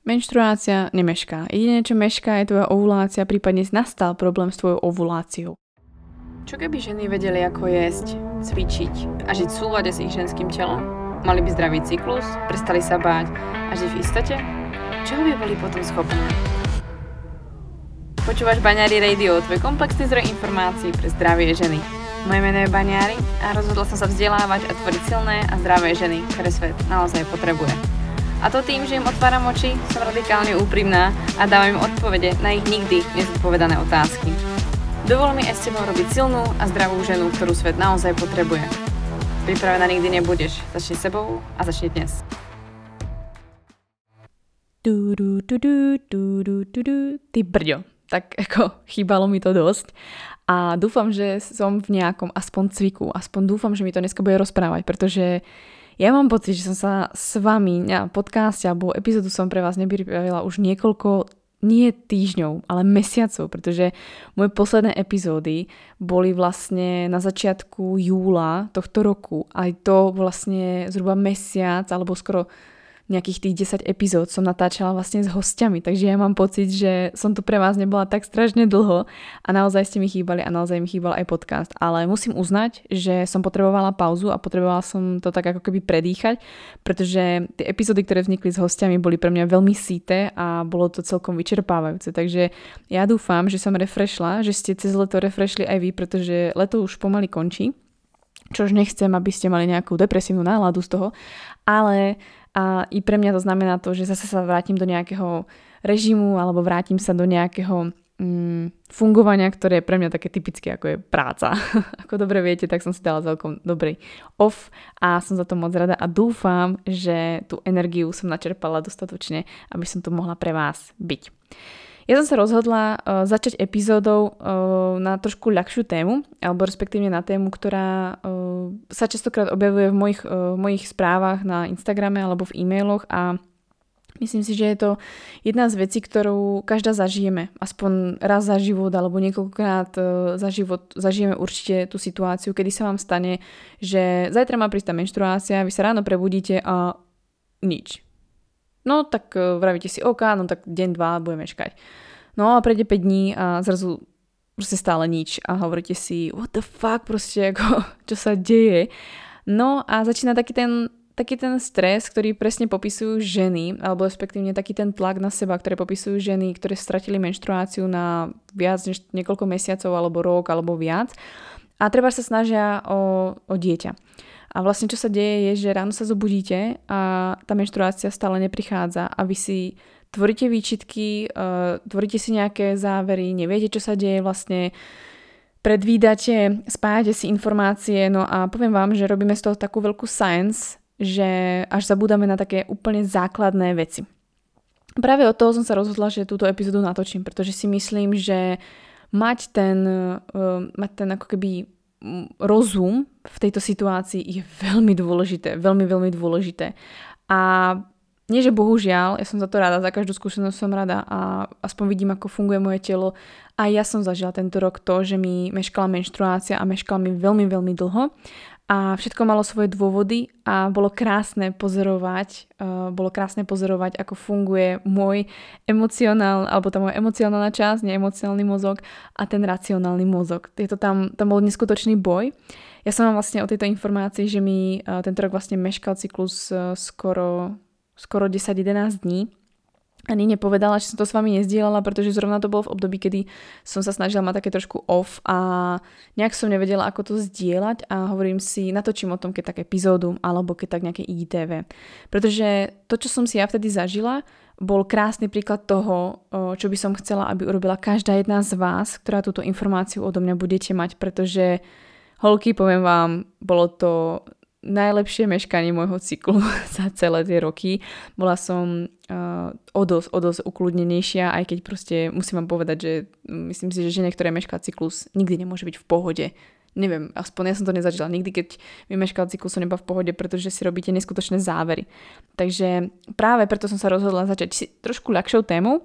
Menštruácia nemešká. Jediné, čo mešká, je tvoja ovulácia, prípadne nastal problém s tvojou ovuláciou. Čo keby ženy vedeli, ako jesť, cvičiť a žiť v súlade s ich ženským telom? Mali by zdravý cyklus, prestali sa báť a žiť v istote? Čo by boli potom schopné? Počúvaš Baňári Radio, tvoj komplexný zdroj informácií pre zdravie ženy. Moje meno je Baňári a rozhodla som sa vzdelávať a tvoriť silné a zdravé ženy, ktoré svet naozaj potrebuje. A to tým, že im otváram oči, som radikálne úprimná a dávam im odpovede na ich nikdy nezodpovedané otázky. Dovol mi aj s tebou robiť silnú a zdravú ženu, ktorú svet naozaj potrebuje. Pripravená nikdy nebudeš. Začni sebou a začni dnes. Du, du, du, du, du, du, du. Ty brďo, tak ako chýbalo mi to dosť a dúfam, že som v nejakom aspoň cviku, aspoň dúfam, že mi to dneska bude rozprávať, pretože ja mám pocit, že som sa s vami na podcaste alebo epizódu som pre vás nepripravila už niekoľko nie týždňov, ale mesiacov, pretože moje posledné epizódy boli vlastne na začiatku júla tohto roku. Aj to vlastne zhruba mesiac alebo skoro nejakých tých 10 epizód som natáčala vlastne s hostiami, takže ja mám pocit, že som tu pre vás nebola tak strašne dlho a naozaj ste mi chýbali a naozaj mi chýbal aj podcast, ale musím uznať, že som potrebovala pauzu a potrebovala som to tak ako keby predýchať, pretože tie epizódy, ktoré vznikli s hostiami, boli pre mňa veľmi síte a bolo to celkom vyčerpávajúce, takže ja dúfam, že som refreshla, že ste cez leto refreshli aj vy, pretože leto už pomaly končí, čož nechcem, aby ste mali nejakú depresívnu náladu z toho, ale a i pre mňa to znamená to, že zase sa vrátim do nejakého režimu alebo vrátim sa do nejakého mm, fungovania, ktoré je pre mňa také typické, ako je práca. ako dobre viete, tak som si dala celkom dobrý off a som za to moc rada a dúfam, že tú energiu som načerpala dostatočne, aby som tu mohla pre vás byť. Ja som sa rozhodla uh, začať epizódou uh, na trošku ľahšiu tému, alebo respektívne na tému, ktorá uh, sa častokrát objavuje v mojich, uh, mojich správach na Instagrame alebo v e-mailoch a Myslím si, že je to jedna z vecí, ktorú každá zažijeme. Aspoň raz za život alebo niekoľkokrát za život zažijeme určite tú situáciu, kedy sa vám stane, že zajtra má prísť tá menštruácia, vy sa ráno prebudíte a nič. No tak e, vravíte si, OK, no tak deň, dva budeme čakať. No a prejde 5 dní a zrazu proste stále nič a hovoríte si, what the fuck, proste ako, čo sa deje. No a začína taký ten, taký ten stres, ktorý presne popisujú ženy, alebo respektívne taký ten tlak na seba, ktoré popisujú ženy, ktoré stratili menštruáciu na viac než niekoľko mesiacov, alebo rok, alebo viac. A treba sa snažia o, o dieťa. A vlastne čo sa deje je, že ráno sa zobudíte a tá menštruácia stále neprichádza a vy si tvoríte výčitky, uh, tvoríte si nejaké závery, neviete, čo sa deje vlastne, predvídate, spájate si informácie, no a poviem vám, že robíme z toho takú veľkú science, že až zabúdame na také úplne základné veci. Práve od toho som sa rozhodla, že túto epizódu natočím, pretože si myslím, že mať ten, uh, mať ten ako keby rozum v tejto situácii je veľmi dôležité, veľmi, veľmi dôležité. A nie, že bohužiaľ, ja som za to rada, za každú skúsenosť som rada a aspoň vidím, ako funguje moje telo. A ja som zažila tento rok to, že mi meškala menštruácia a meškala mi veľmi, veľmi dlho a všetko malo svoje dôvody a bolo krásne pozorovať, uh, bolo krásne pozorovať, ako funguje môj emocionál, alebo tá moja emocionálna časť, neemocionálny mozog a ten racionálny mozog. Je to tam, tam bol neskutočný boj. Ja som mám vlastne o tejto informácii, že mi uh, tento rok vlastne meškal cyklus uh, skoro, skoro 10-11 dní ani nepovedala, že som to s vami nezdielala, pretože zrovna to bolo v období, kedy som sa snažila mať také trošku off a nejak som nevedela, ako to zdieľať a hovorím si, natočím o tom, keď tak epizódu alebo keď tak nejaké IGTV. Pretože to, čo som si ja vtedy zažila, bol krásny príklad toho, čo by som chcela, aby urobila každá jedna z vás, ktorá túto informáciu odo mňa budete mať, pretože holky, poviem vám, bolo to najlepšie meškanie môjho cyklu za celé tie roky. Bola som uh, o dosť, o dosť ukludnenejšia, aj keď proste musím vám povedať, že myslím si, že žene, ktoré mešká cyklus, nikdy nemôže byť v pohode. Neviem, aspoň ja som to nezažila. Nikdy, keď mi meškal cyklus, som neba v pohode, pretože si robíte neskutočné závery. Takže práve preto som sa rozhodla začať trošku ľahšou tému,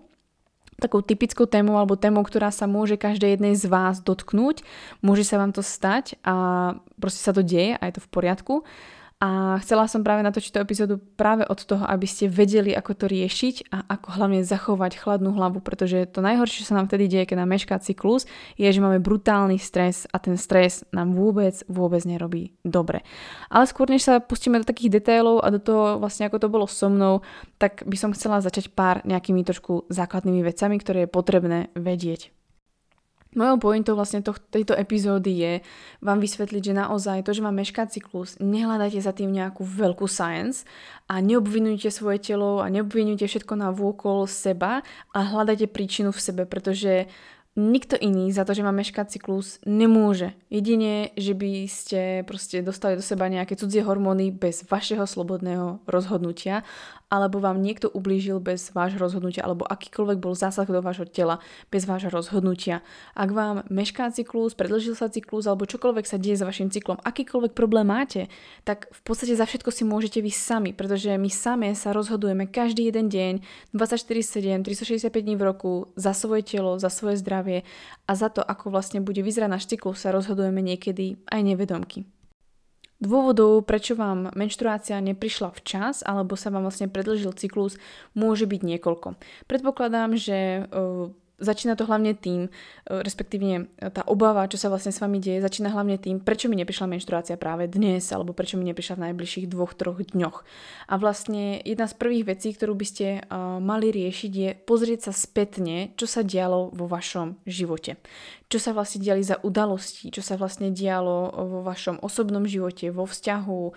takou typickou témou alebo témou, ktorá sa môže každej jednej z vás dotknúť. Môže sa vám to stať a proste sa to deje a je to v poriadku. A chcela som práve natočiť tú epizódu práve od toho, aby ste vedeli, ako to riešiť a ako hlavne zachovať chladnú hlavu, pretože to najhoršie, čo sa nám vtedy deje, keď nám mešká cyklus, je, že máme brutálny stres a ten stres nám vôbec, vôbec nerobí dobre. Ale skôr, než sa pustíme do takých detailov a do toho vlastne, ako to bolo so mnou, tak by som chcela začať pár nejakými trošku základnými vecami, ktoré je potrebné vedieť. Mojou pointou vlastne to, tejto epizódy je vám vysvetliť, že naozaj to, že vám mešká cyklus, nehľadajte za tým nejakú veľkú science a neobvinujte svoje telo a neobvinujte všetko na vôkol seba a hľadajte príčinu v sebe, pretože nikto iný za to, že má meškať cyklus, nemôže. Jedine, že by ste proste dostali do seba nejaké cudzie hormóny bez vašeho slobodného rozhodnutia, alebo vám niekto ublížil bez vášho rozhodnutia, alebo akýkoľvek bol zásah do vášho tela bez vášho rozhodnutia. Ak vám mešká cyklus, predlžil sa cyklus, alebo čokoľvek sa deje s vašim cyklom, akýkoľvek problém máte, tak v podstate za všetko si môžete vy sami, pretože my same sa rozhodujeme každý jeden deň, 24-7, 365 dní v roku, za svoje telo, za svoje zdravie a za to, ako vlastne bude vyzerať náš cyklus, sa rozhodujeme niekedy aj nevedomky. Dôvodov, prečo vám menštruácia neprišla včas alebo sa vám vlastne predlžil cyklus, môže byť niekoľko. Predpokladám, že začína to hlavne tým, e, respektívne e, tá obava, čo sa vlastne s vami deje, začína hlavne tým, prečo mi neprišla menštruácia práve dnes, alebo prečo mi neprišla v najbližších dvoch, troch dňoch. A vlastne jedna z prvých vecí, ktorú by ste mali riešiť, je pozrieť sa spätne, čo sa dialo vo vašom živote čo sa vlastne diali za udalosti, čo sa vlastne dialo vo vašom osobnom živote, vo vzťahu, e,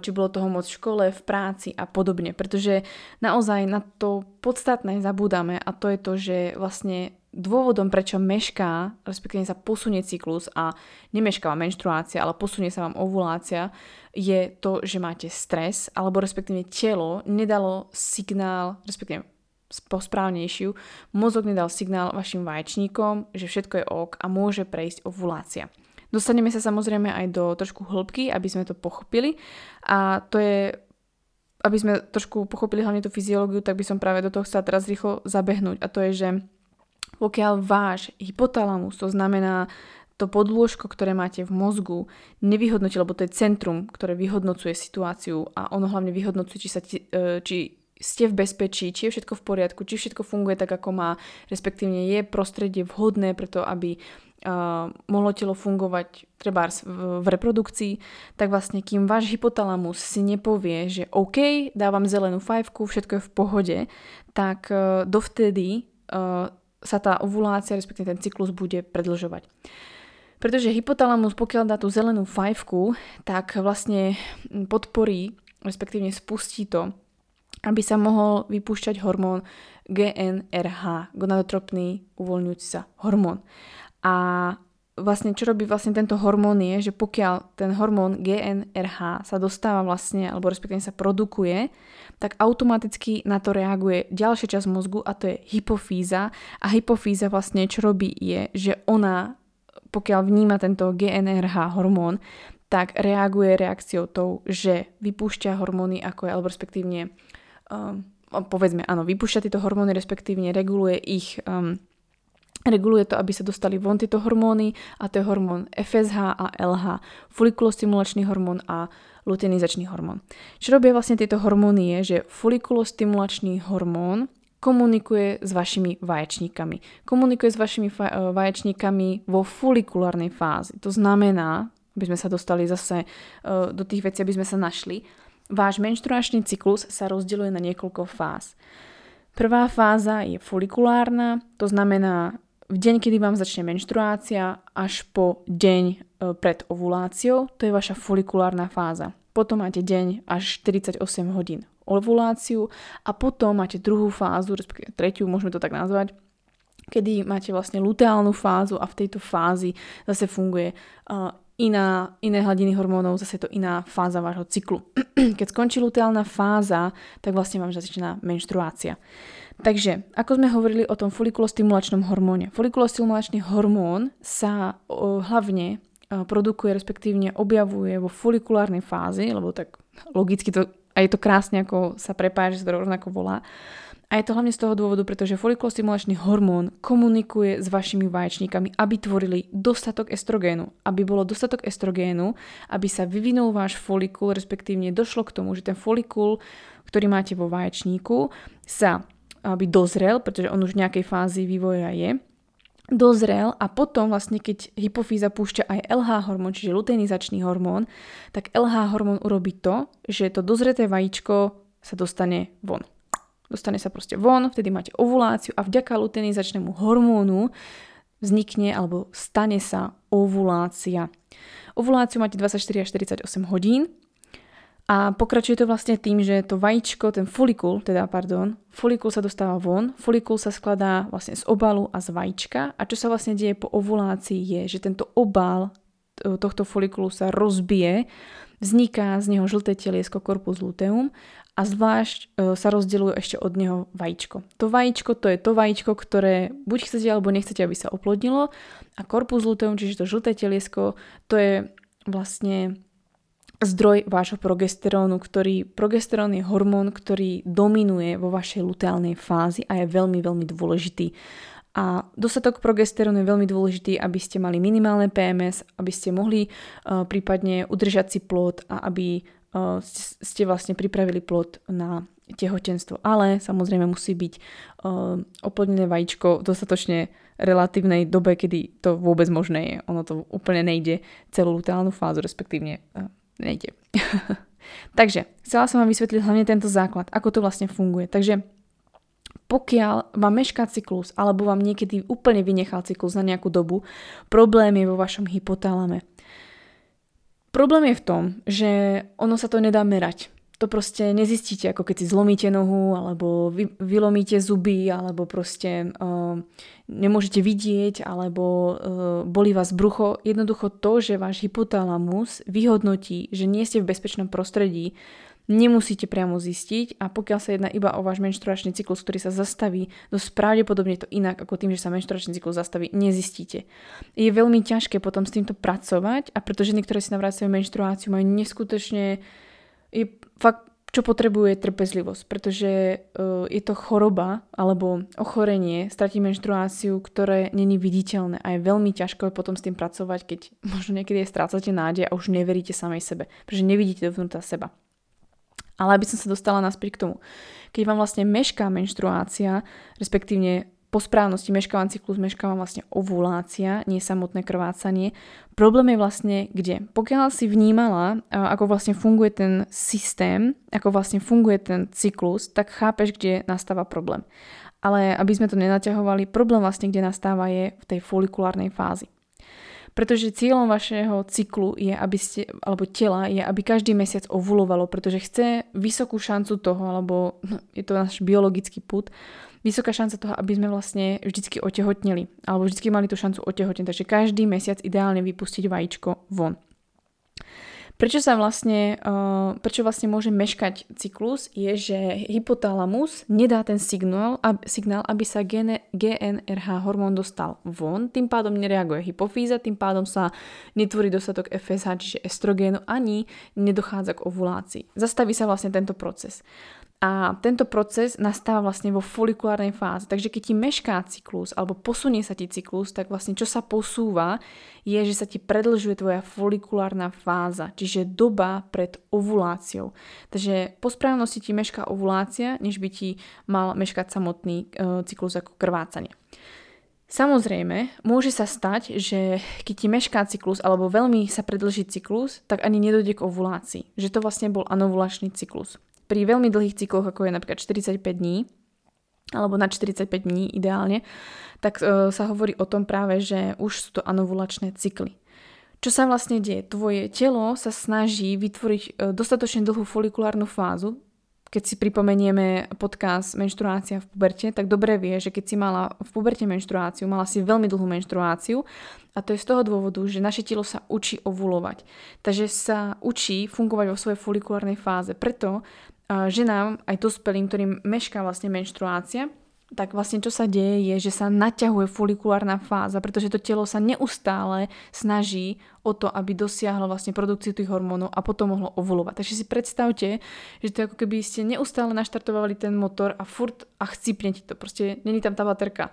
či bolo toho moc v škole, v práci a podobne. Pretože naozaj na to podstatné zabúdame a to je to, že vlastne dôvodom, prečo mešká, respektíve sa posunie cyklus a nemešká vám menštruácia, ale posunie sa vám ovulácia, je to, že máte stres, alebo respektíve telo nedalo signál, respektíve posprávnejšiu, mozog nedal signál vašim vaječníkom, že všetko je ok a môže prejsť ovulácia. Dostaneme sa samozrejme aj do trošku hĺbky, aby sme to pochopili a to je aby sme trošku pochopili hlavne tú fyziológiu, tak by som práve do toho chcela teraz rýchlo zabehnúť a to je, že pokiaľ váš hypotalamus, to znamená to podlôžko, ktoré máte v mozgu, nevyhodnotí, lebo to je centrum, ktoré vyhodnocuje situáciu a ono hlavne vyhodnocuje, či, sa e, či ste v bezpečí, či je všetko v poriadku, či všetko funguje tak, ako má, respektívne je prostredie vhodné preto, aby uh, mohlo telo fungovať treba v, v reprodukcii, tak vlastne kým váš hypotalamus si nepovie, že OK, dávam zelenú fajfku, všetko je v pohode, tak uh, dovtedy uh, sa tá ovulácia, respektíve ten cyklus bude predlžovať. Pretože hypotalamus, pokiaľ dá tú zelenú fajfku, tak vlastne podporí, respektívne spustí to, aby sa mohol vypúšťať hormón GNRH, gonadotropný uvoľňujúci sa hormón. A vlastne čo robí vlastne tento hormón je, že pokiaľ ten hormón GNRH sa dostáva vlastne, alebo respektíve sa produkuje, tak automaticky na to reaguje ďalšia časť mozgu a to je hypofíza. A hypofíza vlastne čo robí je, že ona, pokiaľ vníma tento GNRH hormón, tak reaguje reakciou tou, že vypúšťa hormóny ako je, alebo respektívne povedzme, áno, vypúšťa tieto hormóny, respektívne reguluje ich um, Reguluje to, aby sa dostali von tieto hormóny a to je hormón FSH a LH, folikulostimulačný hormón a luteinizačný hormón. Čo robia vlastne tieto hormóny je, že folikulostimulačný hormón komunikuje s vašimi vaječníkami. Komunikuje s vašimi e, vaječníkami vo folikulárnej fázi. To znamená, aby sme sa dostali zase uh, do tých vecí, aby sme sa našli, Váš menštruačný cyklus sa rozdeľuje na niekoľko fáz. Prvá fáza je folikulárna, to znamená v deň, kedy vám začne menštruácia, až po deň e, pred ovuláciou, to je vaša folikulárna fáza. Potom máte deň až 48 hodín ovuláciu a potom máte druhú fázu, respektíve tretiu, môžeme to tak nazvať, kedy máte vlastne luteálnu fázu a v tejto fázi zase funguje uh, iná, iné hladiny hormónov, zase je to iná fáza vášho cyklu. Keď skončí luteálna fáza, tak vlastne vám začína menštruácia. Takže, ako sme hovorili o tom folikulostimulačnom hormóne. Folikulostimulačný hormón sa o, hlavne o, produkuje, respektívne objavuje vo folikulárnej fázi, lebo tak logicky to, a je to krásne, ako sa prepája, že sa to rovnako volá. A je to hlavne z toho dôvodu, pretože folikulostimulačný hormón komunikuje s vašimi vaječníkami, aby tvorili dostatok estrogénu. Aby bolo dostatok estrogénu, aby sa vyvinul váš folikul, respektívne došlo k tomu, že ten folikul, ktorý máte vo vaječníku, sa aby dozrel, pretože on už v nejakej fázi vývoja je, dozrel a potom vlastne keď hypofýza púšťa aj LH hormón, čiže luteinizačný hormón, tak LH hormón urobí to, že to dozreté vajíčko sa dostane von. Dostane sa proste von, vtedy máte ovuláciu a vďaka luteinizačnému hormónu vznikne alebo stane sa ovulácia. Ovuláciu máte 24 až 48 hodín a pokračuje to vlastne tým, že to vajíčko, ten folikul, teda pardon, folikul sa dostáva von, folikul sa skladá vlastne z obalu a z vajíčka a čo sa vlastne deje po ovulácii je, že tento obal tohto folikulu sa rozbije, vzniká z neho žlté teliesko corpus luteum a zvlášť e, sa rozdeľujú ešte od neho vajíčko. To vajíčko to je to vajíčko, ktoré buď chcete alebo nechcete, aby sa oplodnilo a korpus luteum, čiže to žlté teliesko, to je vlastne zdroj vášho progesterónu, ktorý, progesterón je hormón, ktorý dominuje vo vašej luteálnej fázi a je veľmi, veľmi dôležitý. A dostatok progesterónu je veľmi dôležitý, aby ste mali minimálne PMS, aby ste mohli uh, prípadne udržať si plod a aby uh, ste vlastne pripravili plod na tehotenstvo. Ale samozrejme musí byť uh, oplodnené vajíčko v dostatočne relatívnej dobe, kedy to vôbec možné je. Ono to úplne nejde celú luteálnu fázu, respektívne uh, nejde. Takže chcela som vám vysvetliť hlavne tento základ, ako to vlastne funguje. Takže pokiaľ vám mešká cyklus alebo vám niekedy úplne vynechal cyklus na nejakú dobu, problém je vo vašom hypotálame. Problém je v tom, že ono sa to nedá merať. To proste nezistíte, ako keď si zlomíte nohu, alebo vy, vylomíte zuby, alebo proste uh, nemôžete vidieť, alebo uh, bolí vás brucho. Jednoducho to, že váš hypotalamus vyhodnotí, že nie ste v bezpečnom prostredí, nemusíte priamo zistiť a pokiaľ sa jedná iba o váš menštruačný cyklus, ktorý sa zastaví, dosť pravdepodobne to inak ako tým, že sa menštruačný cyklus zastaví, nezistíte. Je veľmi ťažké potom s týmto pracovať a pretože ženy, ktoré si navracajú menštruáciu, majú neskutočne je fakt čo potrebuje trpezlivosť, pretože uh, je to choroba alebo ochorenie, stratí menštruáciu, ktoré není viditeľné a je veľmi ťažké potom s tým pracovať, keď možno niekedy strácate nádej a už neveríte samej sebe, pretože nevidíte dovnútra seba. Ale aby som sa dostala naspäť k tomu. Keď vám vlastne mešká menštruácia, respektívne po správnosti meškávam cyklus, meškávam vlastne ovulácia, nie samotné krvácanie. Problém je vlastne kde? Pokiaľ si vnímala, ako vlastne funguje ten systém, ako vlastne funguje ten cyklus, tak chápeš, kde nastáva problém. Ale aby sme to nenaťahovali, problém vlastne, kde nastáva je v tej folikulárnej fázi. Pretože cieľom vašeho cyklu je, aby ste, alebo tela je, aby každý mesiac ovulovalo, pretože chce vysokú šancu toho, alebo no, je to náš biologický put, vysoká šanca toho, aby sme vlastne vždycky otehotneli, alebo vždycky mali tú šancu otehotniť. Takže každý mesiac ideálne vypustiť vajíčko von. Prečo sa vlastne, uh, prečo vlastne môže meškať cyklus, je, že hypotalamus nedá ten signál, ab, signál aby sa GN, GNRH hormón dostal von, tým pádom nereaguje hypofýza, tým pádom sa netvorí dostatok FSH, čiže estrogénu, ani nedochádza k ovulácii. Zastaví sa vlastne tento proces. A tento proces nastáva vlastne vo folikulárnej fáze. Takže keď ti mešká cyklus alebo posunie sa ti cyklus, tak vlastne čo sa posúva je, že sa ti predlžuje tvoja folikulárna fáza, čiže doba pred ovuláciou. Takže po správnosti ti mešká ovulácia, než by ti mal meškať samotný e, cyklus ako krvácanie. Samozrejme, môže sa stať, že keď ti mešká cyklus alebo veľmi sa predlží cyklus, tak ani nedojde k ovulácii. Že to vlastne bol anovulačný cyklus pri veľmi dlhých cykloch, ako je napríklad 45 dní, alebo na 45 dní ideálne, tak e, sa hovorí o tom práve, že už sú to anovulačné cykly. Čo sa vlastne deje? Tvoje telo sa snaží vytvoriť e, dostatočne dlhú folikulárnu fázu, keď si pripomenieme podcast menštruácia v puberte, tak dobre vie, že keď si mala v puberte menštruáciu, mala si veľmi dlhú menštruáciu a to je z toho dôvodu, že naše telo sa učí ovulovať. Takže sa učí fungovať vo svojej folikulárnej fáze. Preto ženám, aj dospelým, ktorým mešká vlastne menštruácia, tak vlastne čo sa deje je, že sa naťahuje folikulárna fáza, pretože to telo sa neustále snaží o to, aby dosiahlo vlastne produkciu tých hormónov a potom mohlo ovulovať. Takže si predstavte, že to je ako keby ste neustále naštartovali ten motor a furt a chcípne ti to. Proste není tam tá baterka.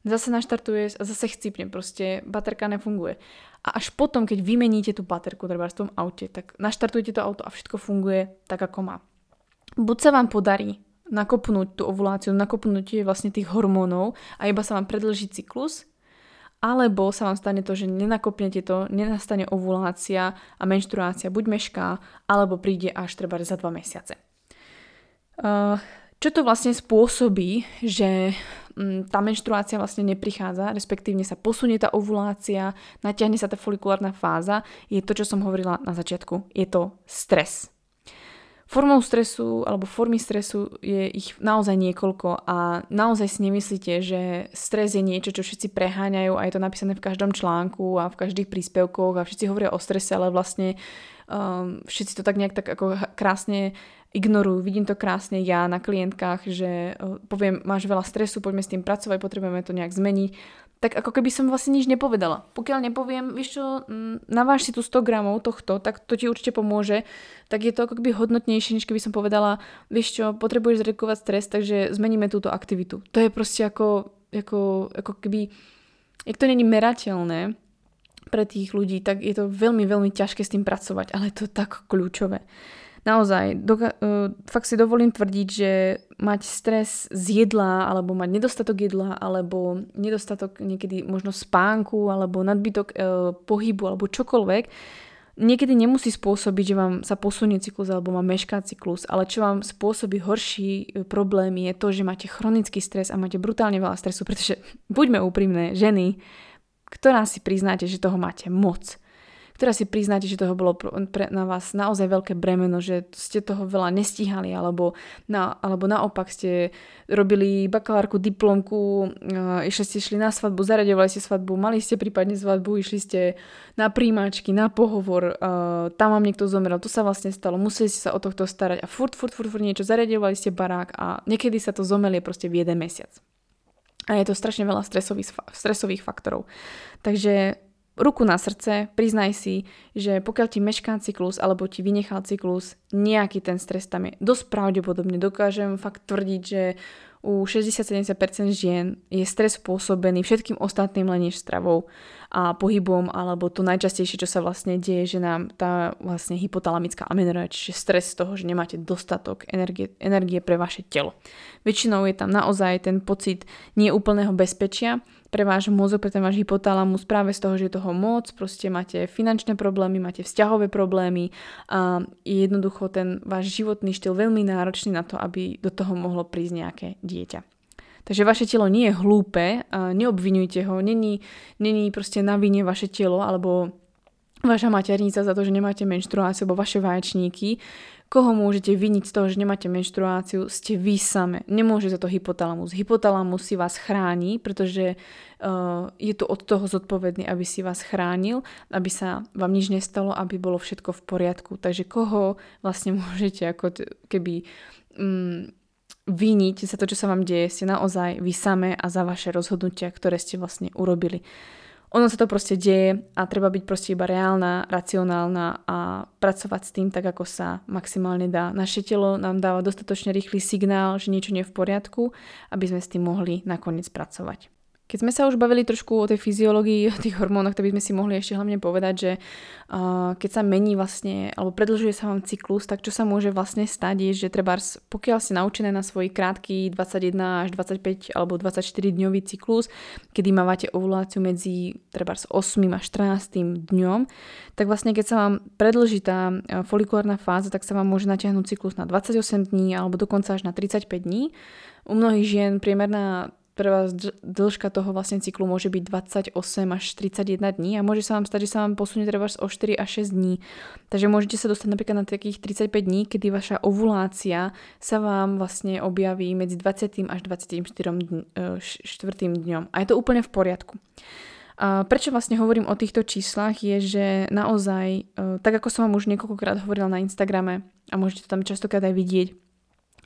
Zase naštartuje a zase chcípne. Proste baterka nefunguje. A až potom, keď vymeníte tú baterku treba v tom aute, tak naštartujete to auto a všetko funguje tak, ako má. Buď sa vám podarí nakopnúť tú ovuláciu, nakopnúť vlastne tých hormónov a iba sa vám predlží cyklus, alebo sa vám stane to, že nenakopnete to, nenastane ovulácia a menštruácia buď mešká, alebo príde až treba za dva mesiace. Uh, čo to vlastne spôsobí, že mm, tá menštruácia vlastne neprichádza, respektívne sa posunie tá ovulácia, natiahne sa tá folikulárna fáza, je to, čo som hovorila na začiatku. Je to stres. Formou stresu alebo formy stresu je ich naozaj niekoľko a naozaj si nemyslíte, že stres je niečo, čo všetci preháňajú a je to napísané v každom článku a v každých príspevkoch a všetci hovoria o strese, ale vlastne um, všetci to tak nejak tak ako krásne ignorujú. Vidím to krásne ja na klientkách, že uh, poviem, máš veľa stresu, poďme s tým pracovať, potrebujeme to nejak zmeniť tak ako keby som vlastne nič nepovedala. Pokiaľ nepoviem, vieš čo, naváž si tu 100 gramov tohto, tak to ti určite pomôže, tak je to ako keby hodnotnejšie, než keby som povedala, vieš čo, potrebuješ zredukovať stres, takže zmeníme túto aktivitu. To je proste ako, ako, ako keby, jak to není merateľné pre tých ľudí, tak je to veľmi, veľmi ťažké s tým pracovať, ale je to tak kľúčové naozaj, doka- uh, fakt si dovolím tvrdiť, že mať stres z jedla, alebo mať nedostatok jedla, alebo nedostatok niekedy možno spánku, alebo nadbytok uh, pohybu, alebo čokoľvek, niekedy nemusí spôsobiť, že vám sa posunie cyklus alebo má mešká cyklus, ale čo vám spôsobí horší e, problém je to, že máte chronický stres a máte brutálne veľa stresu, pretože buďme úprimné, ženy, ktorá si priznáte, že toho máte moc teraz si priznáte, že toho bolo pre, na vás naozaj veľké bremeno, že ste toho veľa nestíhali, alebo, na, alebo naopak ste robili bakalárku, diplomku, uh, išli ste šli na svadbu, zaraďovali ste svadbu, mali ste prípadne svadbu, išli ste na príjmačky, na pohovor, uh, tam vám niekto zomrel, to sa vlastne stalo, museli ste sa o tohto starať a furt, furt, furt, furt niečo, zaraďovali ste barák a niekedy sa to zomelie proste v jeden mesiac. A je to strašne veľa stresových, stresových faktorov. Takže ruku na srdce, priznaj si, že pokiaľ ti mešká cyklus alebo ti vynechal cyklus, nejaký ten stres tam je. Dosť pravdepodobne dokážem fakt tvrdiť, že u 60-70% žien je stres spôsobený všetkým ostatným len než stravou a pohybom, alebo to najčastejšie, čo sa vlastne deje, že nám tá vlastne hypotalamická amenorrea, čiže stres z toho, že nemáte dostatok energie, energie pre vaše telo. Väčšinou je tam naozaj ten pocit neúplného bezpečia, pre váš mozog, pre ten váš hypotalamus práve z toho, že je toho moc, proste máte finančné problémy, máte vzťahové problémy a je jednoducho ten váš životný štýl veľmi náročný na to, aby do toho mohlo prísť nejaké dieťa. Takže vaše telo nie je hlúpe, neobvinujte ho, není, není proste na vine vaše telo alebo vaša maternica za to, že nemáte menštruáciu alebo vaše vaječníky. Koho môžete viniť z toho, že nemáte menštruáciu, ste vy same. Nemôže za to hypotalamus. Hypotalamus si vás chráni, pretože uh, je tu od toho zodpovedný, aby si vás chránil, aby sa vám nič nestalo, aby bolo všetko v poriadku. Takže koho vlastne môžete ako keby um, viniť za to, čo sa vám deje, ste naozaj vy same a za vaše rozhodnutia, ktoré ste vlastne urobili. Ono sa to proste deje a treba byť proste iba reálna, racionálna a pracovať s tým tak, ako sa maximálne dá. Naše telo nám dáva dostatočne rýchly signál, že niečo nie je v poriadku, aby sme s tým mohli nakoniec pracovať. Keď sme sa už bavili trošku o tej fyziológii, o tých hormónoch, tak by sme si mohli ešte hlavne povedať, že uh, keď sa mení vlastne, alebo predlžuje sa vám cyklus, tak čo sa môže vlastne stať je, že treba pokiaľ ste naučené na svoj krátky 21 až 25 alebo 24 dňový cyklus, kedy mávate ovuláciu medzi treba 8 až 14 dňom, tak vlastne keď sa vám predlží tá folikulárna fáza, tak sa vám môže natiahnuť cyklus na 28 dní alebo dokonca až na 35 dní. U mnohých žien priemerná prvá dĺžka toho vlastne cyklu môže byť 28 až 31 dní a môže sa vám stať, že sa vám posunie treba o 4 až 6 dní. Takže môžete sa dostať napríklad na takých 35 dní, kedy vaša ovulácia sa vám vlastne objaví medzi 20. až 24. Dň, 4. dňom. A je to úplne v poriadku. A prečo vlastne hovorím o týchto číslach je, že naozaj, e, tak ako som vám už niekoľkokrát hovorila na Instagrame a môžete to tam častokrát aj vidieť,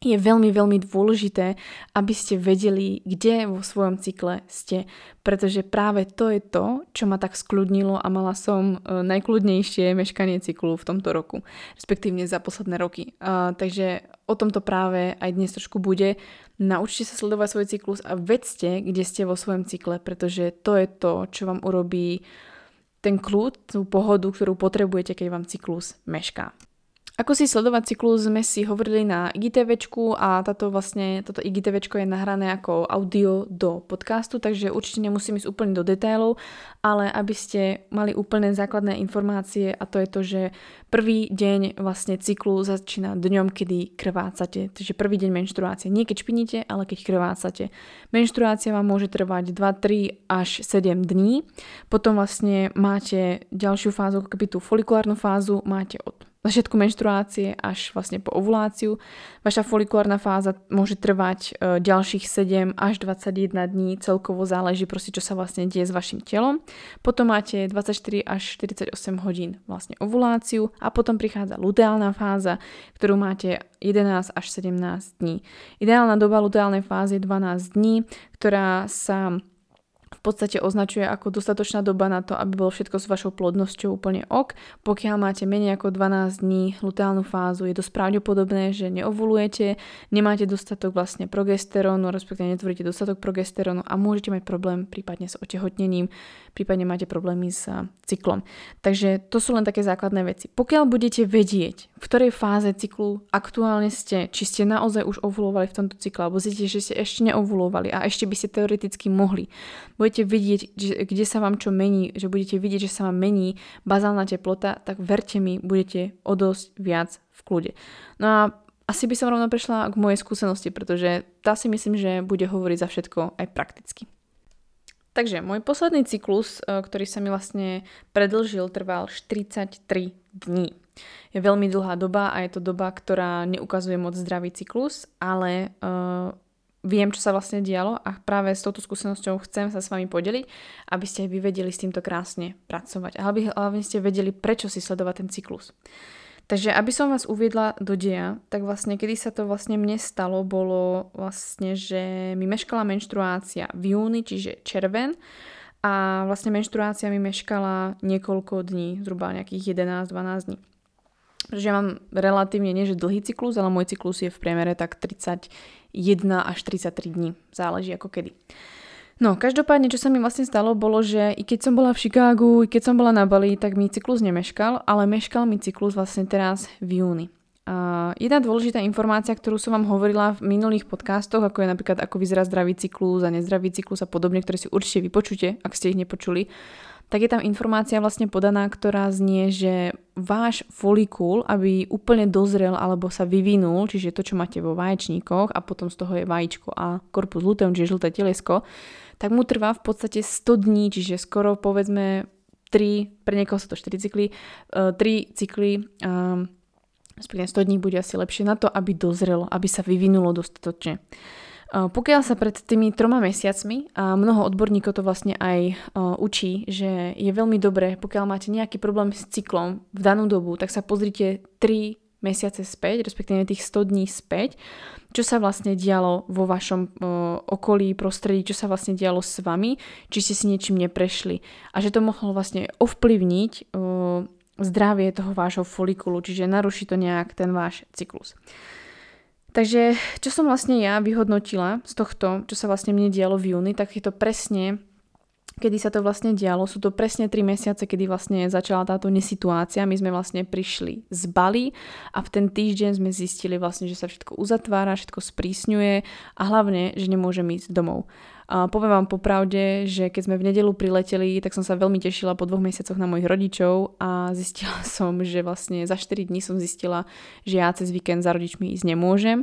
je veľmi, veľmi dôležité, aby ste vedeli, kde vo svojom cykle ste, pretože práve to je to, čo ma tak skľudnilo a mala som e, najkľudnejšie meškanie cyklu v tomto roku, respektívne za posledné roky. Uh, takže o tomto práve aj dnes trošku bude. Naučte sa sledovať svoj cyklus a vedzte, kde ste vo svojom cykle, pretože to je to, čo vám urobí ten kľud, tú pohodu, ktorú potrebujete, keď vám cyklus mešká. Ako si sledovať cyklus sme si hovorili na IGTVčku a táto vlastne, toto IGTVčko je nahrané ako audio do podcastu, takže určite nemusím ísť úplne do detailov, ale aby ste mali úplne základné informácie a to je to, že prvý deň vlastne cyklu začína dňom, kedy krvácate. Takže prvý deň menštruácie. Nie keď špiníte, ale keď krvácate. Menštruácia vám môže trvať 2, 3 až 7 dní. Potom vlastne máte ďalšiu fázu, ako keby tú folikulárnu fázu máte od začiatku menštruácie až vlastne po ovuláciu. Vaša folikulárna fáza môže trvať e, ďalších 7 až 21 dní, celkovo záleží proste, čo sa vlastne deje s vašim telom. Potom máte 24 až 48 hodín vlastne ovuláciu a potom prichádza luteálna fáza, ktorú máte 11 až 17 dní. Ideálna doba luteálnej fázy je 12 dní, ktorá sa v podstate označuje ako dostatočná doba na to, aby bolo všetko s vašou plodnosťou úplne ok. Pokiaľ máte menej ako 12 dní luteálnu fázu, je dosť pravdepodobné, že neovulujete, nemáte dostatok vlastne progesterónu, respektíve netvoríte dostatok progesterónu a môžete mať problém prípadne s otehotnením, prípadne máte problémy s cyklom. Takže to sú len také základné veci. Pokiaľ budete vedieť, v ktorej fáze cyklu aktuálne ste, či ste naozaj už ovulovali v tomto cykle, alebo zistíte, že ste ešte neovulovali a ešte by ste teoreticky mohli, budete vidieť, kde sa vám čo mení, že budete vidieť, že sa vám mení bazálna teplota, tak verte mi, budete o dosť viac v kľude. No a asi by som rovno prešla k mojej skúsenosti, pretože tá si myslím, že bude hovoriť za všetko aj prakticky. Takže môj posledný cyklus, e, ktorý sa mi vlastne predlžil, trval 43 dní. Je veľmi dlhá doba a je to doba, ktorá neukazuje moc zdravý cyklus, ale uh, viem, čo sa vlastne dialo a práve s touto skúsenosťou chcem sa s vami podeliť, aby ste aj vy vedeli s týmto krásne pracovať. A aby hlavne ste vedeli, prečo si sledovať ten cyklus. Takže aby som vás uviedla do deja, tak vlastne kedy sa to vlastne mne stalo, bolo vlastne, že mi meškala menštruácia v júni, čiže červen a vlastne menštruácia mi meškala niekoľko dní, zhruba nejakých 11-12 dní. Pretože mám relatívne nie že dlhý cyklus, ale môj cyklus je v priemere tak 31 až 33 dní. Záleží ako kedy. No, každopádne, čo sa mi vlastne stalo, bolo, že i keď som bola v Chicagu, i keď som bola na Bali, tak mi cyklus nemeškal, ale meškal mi cyklus vlastne teraz v júni. A jedna dôležitá informácia, ktorú som vám hovorila v minulých podcastoch, ako je napríklad ako vyzerá zdravý cyklus a nezdravý cyklus a podobne, ktoré si určite vypočujete, ak ste ich nepočuli, tak je tam informácia vlastne podaná, ktorá znie, že váš folikul, aby úplne dozrel alebo sa vyvinul, čiže to, čo máte vo vaječníkoch a potom z toho je vajíčko a korpus luteum, čiže žlté telesko, tak mu trvá v podstate 100 dní, čiže skoro povedzme 3, pre niekoho sú to 4 cykly, 3 e, cykly, um, 100 dní bude asi lepšie na to, aby dozrelo, aby sa vyvinulo dostatočne. Pokiaľ sa pred tými troma mesiacmi, a mnoho odborníkov to vlastne aj učí, že je veľmi dobré, pokiaľ máte nejaký problém s cyklom v danú dobu, tak sa pozrite 3 mesiace späť, respektíve tých 100 dní späť, čo sa vlastne dialo vo vašom okolí, prostredí, čo sa vlastne dialo s vami, či ste si niečím neprešli. A že to mohlo vlastne ovplyvniť zdravie toho vášho folikulu, čiže naruší to nejak ten váš cyklus. Takže čo som vlastne ja vyhodnotila z tohto, čo sa vlastne mne dialo v júni, tak je to presne kedy sa to vlastne dialo. Sú to presne 3 mesiace, kedy vlastne začala táto nesituácia. My sme vlastne prišli z Bali a v ten týždeň sme zistili vlastne, že sa všetko uzatvára, všetko sprísňuje a hlavne, že nemôžem ísť domov. A poviem vám popravde, že keď sme v nedelu prileteli, tak som sa veľmi tešila po dvoch mesiacoch na mojich rodičov a zistila som, že vlastne za 4 dní som zistila, že ja cez víkend za rodičmi ísť nemôžem.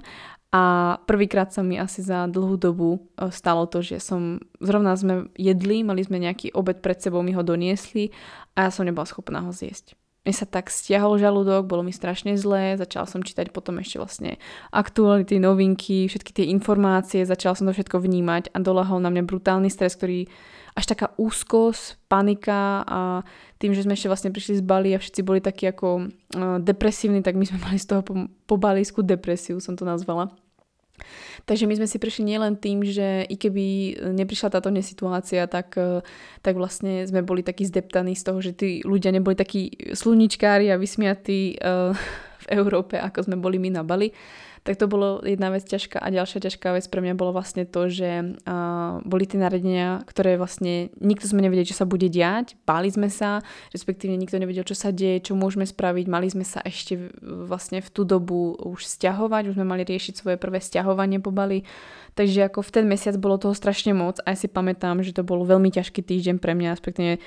A prvýkrát sa mi asi za dlhú dobu e, stalo to, že som, zrovna sme jedli, mali sme nejaký obed pred sebou, mi ho doniesli a ja som nebola schopná ho zjesť mne sa tak stiahol žalúdok, bolo mi strašne zlé, začala som čítať potom ešte vlastne aktuality, novinky, všetky tie informácie, začala som to všetko vnímať a dolahol na mňa brutálny stres, ktorý až taká úzkosť, panika a tým, že sme ešte vlastne prišli z Bali a všetci boli takí ako uh, depresívni, tak my sme mali z toho po, po balísku depresiu, som to nazvala. Takže my sme si prišli nielen tým, že i keby neprišla táto nesituácia, tak, eh, tak vlastne sme boli takí zdeptaní z toho, že tí ľudia neboli takí sluničkári a vysmiatí uh, v Európe, ako sme boli my na Bali tak to bolo jedna vec ťažká a ďalšia ťažká vec pre mňa bolo vlastne to, že uh, boli tie naredenia, ktoré vlastne nikto sme nevedeli, čo sa bude diať, báli sme sa, respektíve nikto nevedel, čo sa deje, čo môžeme spraviť, mali sme sa ešte vlastne v tú dobu už stiahovať, už sme mali riešiť svoje prvé stiahovanie po Bali, takže ako v ten mesiac bolo toho strašne moc a ja si pamätám, že to bol veľmi ťažký týždeň pre mňa, respektíve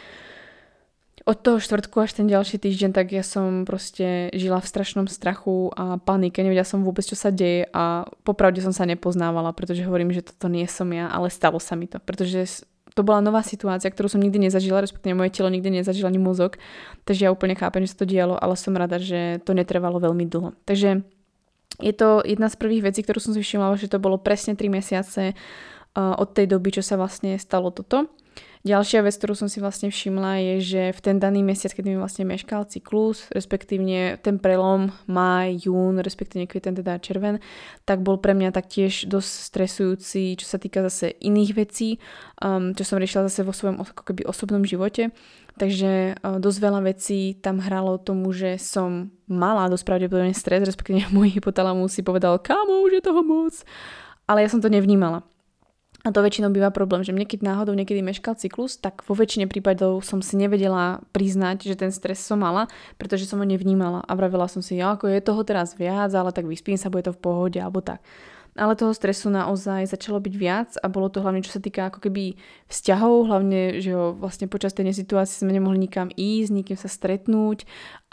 od toho štvrtku až ten ďalší týždeň, tak ja som proste žila v strašnom strachu a panike, nevedela som vôbec, čo sa deje a popravde som sa nepoznávala, pretože hovorím, že toto nie som ja, ale stalo sa mi to, pretože to bola nová situácia, ktorú som nikdy nezažila, respektíve moje telo nikdy nezažila ani mozog, takže ja úplne chápem, že sa to dialo, ale som rada, že to netrvalo veľmi dlho. Takže je to jedna z prvých vecí, ktorú som si všimla, že to bolo presne 3 mesiace uh, od tej doby, čo sa vlastne stalo toto. Ďalšia vec, ktorú som si vlastne všimla, je, že v ten daný mesiac, keď mi vlastne meškal cyklus, respektívne ten prelom maj, jún, respektíve ten teda červen, tak bol pre mňa taktiež dosť stresujúci, čo sa týka zase iných vecí, um, čo som riešila zase vo svojom ako keby osobnom živote. Takže uh, dosť veľa vecí tam hralo tomu, že som mala dosť pravdepodobne stres, respektíve môj hypotalamus si povedal, kámo, už je toho moc. Ale ja som to nevnímala. A to väčšinou býva problém, že mne keď náhodou niekedy meškal cyklus, tak vo väčšine prípadov som si nevedela priznať, že ten stres som mala, pretože som ho nevnímala a vravela som si, ako je toho teraz viac, ale tak vyspím sa, bude to v pohode alebo tak. Ale toho stresu naozaj začalo byť viac a bolo to hlavne, čo sa týka ako keby vzťahov, hlavne, že ho vlastne počas tej situácie sme nemohli nikam ísť, nikým sa stretnúť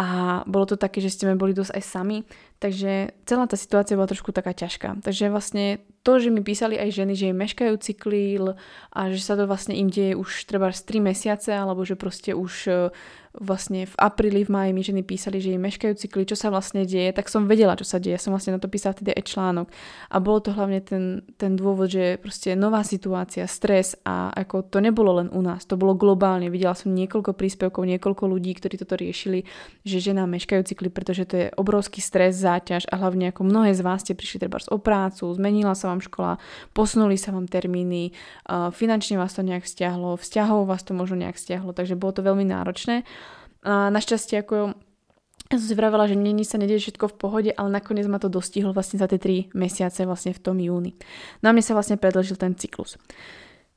a bolo to také, že sme boli dosť aj sami, takže celá tá situácia bola trošku taká ťažká. Takže vlastne to, že mi písali aj ženy, že im meškajú cyklíl a že sa to vlastne im deje už treba 3 mesiace, alebo že proste už vlastne v apríli, v máji mi ženy písali, že im meškajú cykly, čo sa vlastne deje, tak som vedela, čo sa deje. Som vlastne na to písala vtedy aj článok. A bolo to hlavne ten, ten dôvod, že proste nová situácia, stres a ako to nebolo len u nás, to bolo globálne. Videla som niekoľko príspevkov, niekoľko ľudí, ktorí toto riešili, že ženám meškajú cykly, pretože to je obrovský stres, záťaž a hlavne ako mnohé z vás ste prišli treba o prácu, zmenila sa vám škola, posunuli sa vám termíny, finančne vás to nejak stiahlo, vzťahov vás to možno nejak stiahlo, takže bolo to veľmi náročné. A našťastie ako ja som si vravela, že není sa nedieje všetko v pohode, ale nakoniec ma to dostihlo vlastne za tie 3 mesiace vlastne v tom júni. No a mne sa vlastne predlžil ten cyklus.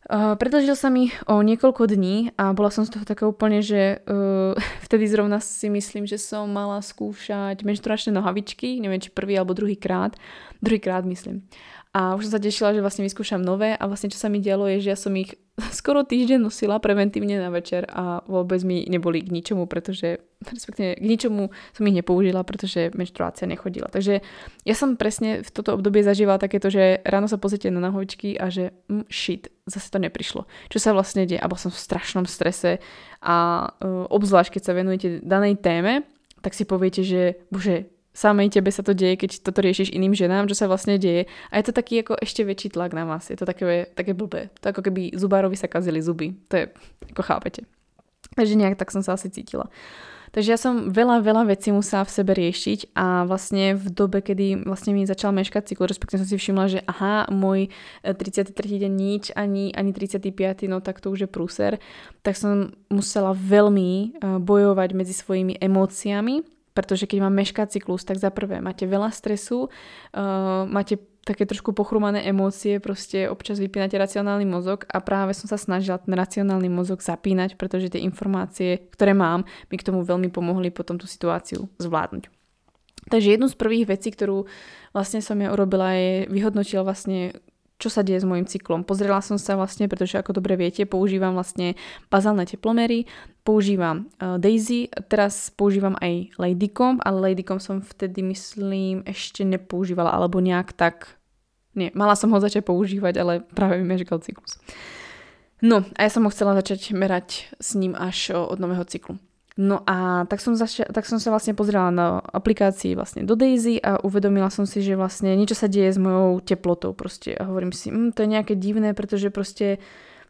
Uh, predlžil sa mi o niekoľko dní a bola som z toho taká úplne, že uh, vtedy zrovna si myslím, že som mala skúšať menšturačné nohavičky, neviem či prvý alebo druhý krát, druhý krát myslím. A už som sa tešila, že vlastne vyskúšam nové a vlastne čo sa mi dialo je, že ja som ich skoro týždeň nosila preventívne na večer a vôbec mi neboli k ničomu, pretože respektíve k ničomu som ich nepoužila, pretože menštruácia nechodila. Takže ja som presne v toto obdobie zažívala takéto, že ráno sa pozrite na nahovičky a že mm, shit, zase to neprišlo. Čo sa vlastne deje? A bol som v strašnom strese a uh, obzvlášť, keď sa venujete danej téme, tak si poviete, že bože, samej tebe sa to deje, keď toto riešiš iným ženám, čo sa vlastne deje. A je to taký ako ešte väčší tlak na vás. Je to také, také blbé. To ako keby zubárovi sa kazili zuby. To je, ako chápete. Takže nejak tak som sa asi cítila. Takže ja som veľa, veľa vecí musela v sebe riešiť a vlastne v dobe, kedy vlastne mi začal meškať cyklus, respektíve som si všimla, že aha, môj 33. E, deň nič, ani, ani 35. no tak to už je prúser, tak som musela veľmi e, bojovať medzi svojimi emóciami pretože keď mám mešká cyklus, tak za prvé máte veľa stresu, uh, máte také trošku pochrumané emócie, proste občas vypínate racionálny mozog a práve som sa snažila ten racionálny mozog zapínať, pretože tie informácie, ktoré mám, mi k tomu veľmi pomohli potom tú situáciu zvládnuť. Takže jednu z prvých vecí, ktorú vlastne som ja urobila, je vyhodnotila vlastne čo sa deje s môjim cyklom. Pozrela som sa vlastne, pretože ako dobre viete, používam vlastne bazálne teplomery, používam uh, Daisy, teraz používam aj Ladycom, ale Ladycom som vtedy myslím ešte nepoužívala, alebo nejak tak, nie, mala som ho začať používať, ale práve mi meškal cyklus. No a ja som ho chcela začať merať s ním až od nového cyklu. No a tak som, zaša- tak som sa vlastne pozrela na aplikácii vlastne do Daisy a uvedomila som si, že vlastne niečo sa deje s mojou teplotou proste a hovorím si, hm, to je nejaké divné, pretože proste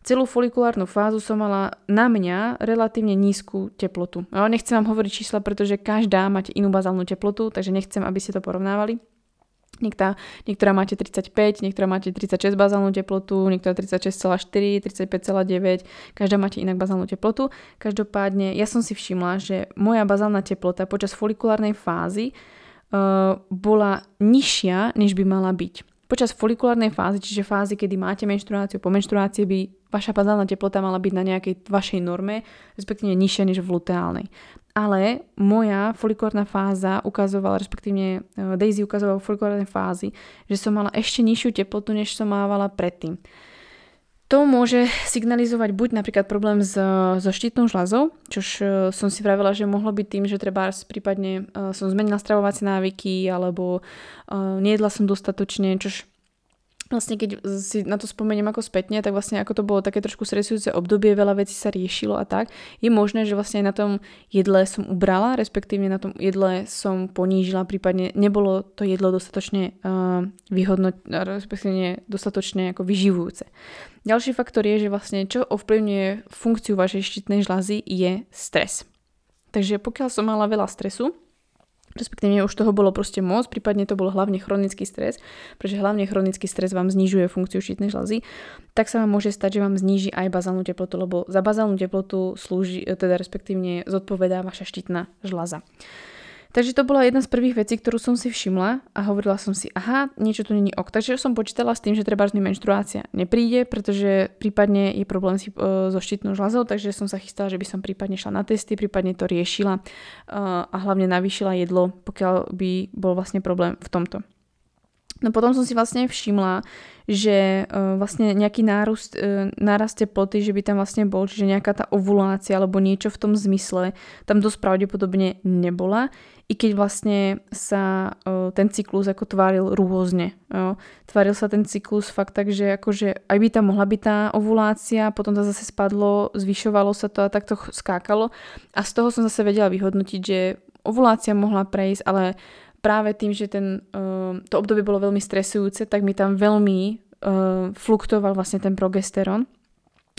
celú folikulárnu fázu som mala na mňa relatívne nízku teplotu. No, nechcem vám hovoriť čísla, pretože každá máte inú bazálnu teplotu, takže nechcem, aby ste to porovnávali. Niekta, niektorá máte 35, niektorá máte 36 bazálnu teplotu, niektorá 36,4, 35,9, každá máte inak bazálnu teplotu. Každopádne ja som si všimla, že moja bazálna teplota počas folikulárnej fázy uh, bola nižšia, než by mala byť. Počas folikulárnej fázy, čiže fázy, kedy máte menštruáciu, po menštruácii by vaša bazálna teplota mala byť na nejakej vašej norme, respektíve nižšia než v luteálnej ale moja folikulárna fáza ukazovala, respektíve eh, Daisy ukazovala v folikulárnej fázi, že som mala ešte nižšiu teplotu, než som mávala predtým. To môže signalizovať buď napríklad problém s, so štítnou žľazou, čož eh, som si vravela, že mohlo byť tým, že treba prípadne uh, som zmenila stravovacie návyky alebo uh, nejedla som dostatočne, čož vlastne keď si na to spomeniem ako spätne, tak vlastne ako to bolo také trošku stresujúce obdobie, veľa vecí sa riešilo a tak, je možné, že vlastne na tom jedle som ubrala, respektíve na tom jedle som ponížila, prípadne nebolo to jedlo dostatočne uh, vyhodno, respektíve dostatočne ako vyživujúce. Ďalší faktor je, že vlastne čo ovplyvňuje funkciu vašej štítnej žľazy je stres. Takže pokiaľ som mala veľa stresu, respektíve už toho bolo proste moc, prípadne to bol hlavne chronický stres, pretože hlavne chronický stres vám znižuje funkciu štítnej žľazy, tak sa vám môže stať, že vám zníži aj bazálnu teplotu, lebo za bazálnu teplotu slúži, teda respektívne zodpovedá vaša štítna žľaza. Takže to bola jedna z prvých vecí, ktorú som si všimla a hovorila som si, aha, niečo tu není ok. Takže som počítala s tým, že treba menštruácia nepríde, pretože prípadne je problém si, uh, so štítnou žľazou, takže som sa chystala, že by som prípadne šla na testy, prípadne to riešila uh, a hlavne navýšila jedlo, pokiaľ by bol vlastne problém v tomto. No potom som si vlastne všimla, že uh, vlastne nejaký nárust, uh, nárast teploty, že by tam vlastne bol, čiže nejaká tá ovulácia alebo niečo v tom zmysle tam dosť pravdepodobne nebola i keď vlastne sa uh, ten cyklus ako tváril rôzne. Jo. Tváril sa ten cyklus fakt tak, že akože aj by tam mohla byť tá ovulácia, potom to zase spadlo, zvyšovalo sa to a takto skákalo. A z toho som zase vedela vyhodnotiť, že ovulácia mohla prejsť, ale práve tým, že ten, uh, to obdobie bolo veľmi stresujúce, tak mi tam veľmi fluktoval vlastne ten progesterón.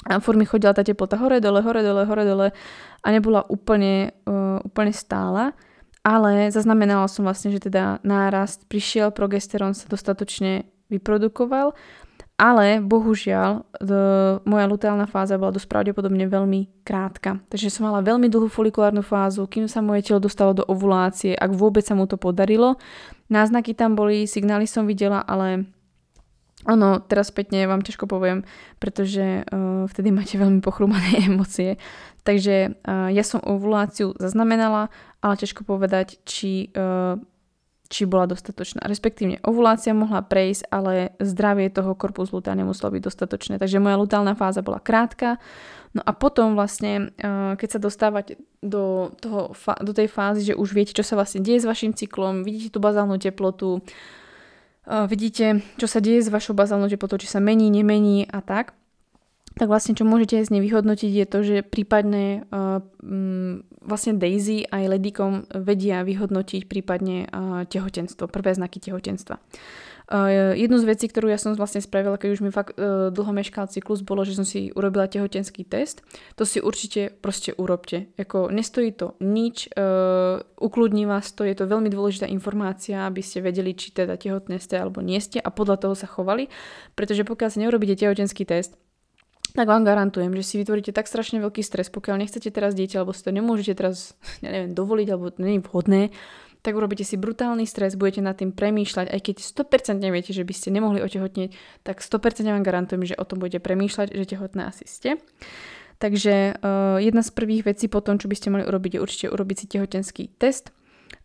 A furt mi chodila tá teplota hore, dole, hore, dole, hore, dole a nebola úplne, uh, úplne stála ale zaznamenala som vlastne, že teda nárast prišiel, progesterón sa dostatočne vyprodukoval, ale bohužiaľ moja luteálna fáza bola dosť pravdepodobne veľmi krátka. Takže som mala veľmi dlhú folikulárnu fázu, kým sa moje telo dostalo do ovulácie, ak vôbec sa mu to podarilo. Náznaky tam boli, signály som videla, ale ono, teraz spätne vám ťažko poviem, pretože uh, vtedy máte veľmi pochrúmané emócie. Takže uh, ja som ovuláciu zaznamenala, ale ťažko povedať, či, uh, či bola dostatočná. Respektívne ovulácia mohla prejsť, ale zdravie toho korpus lutea nemuselo byť dostatočné. Takže moja lutálna fáza bola krátka. No a potom vlastne, uh, keď sa dostávate do, toho, do tej fázy, že už viete, čo sa vlastne deje s vašim cyklom, vidíte tú bazálnu teplotu, vidíte, čo sa deje s vašou bazálnou teplotou, či sa mení, nemení a tak, tak vlastne čo môžete z nej vyhodnotiť je to, že prípadne uh, vlastne Daisy aj Ledikom vedia vyhodnotiť prípadne uh, tehotenstvo, prvé znaky tehotenstva. Uh, jednu z vecí, ktorú ja som vlastne spravila, keď už mi fakt uh, dlho meškal cyklus, bolo, že som si urobila tehotenský test. To si určite proste urobte. Jako, nestojí to nič, uh, ukludní vás to, je to veľmi dôležitá informácia, aby ste vedeli, či teda tehotné ste alebo nie ste a podľa toho sa chovali. Pretože pokiaľ si neurobíte tehotenský test, tak vám garantujem, že si vytvoríte tak strašne veľký stres, pokiaľ nechcete teraz dieťa, alebo si to nemôžete teraz, ja neviem, dovoliť, alebo to nie je vhodné, tak urobíte si brutálny stres, budete nad tým premýšľať, aj keď 100% neviete, že by ste nemohli otehotnieť, tak 100% vám garantujem, že o tom budete premýšľať, že tehotné asi ste. Takže uh, jedna z prvých vecí potom, čo by ste mali urobiť, je určite urobiť si tehotenský test.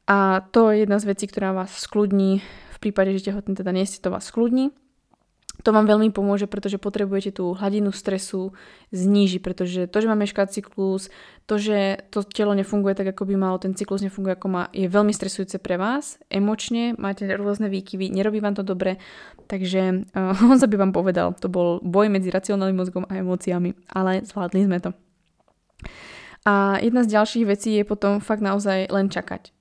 A to je jedna z vecí, ktorá vás skľudní v prípade, že tehotné teda nie ste, to vás skľudní to vám veľmi pomôže, pretože potrebujete tú hladinu stresu znížiť, pretože to, že má meškať cyklus, to, že to telo nefunguje tak, ako by malo, ten cyklus nefunguje ako má, je veľmi stresujúce pre vás, emočne, máte rôzne výkyvy, nerobí vám to dobre, takže uh, sa by vám povedal, to bol boj medzi racionálnym mozgom a emóciami, ale zvládli sme to. A jedna z ďalších vecí je potom fakt naozaj len čakať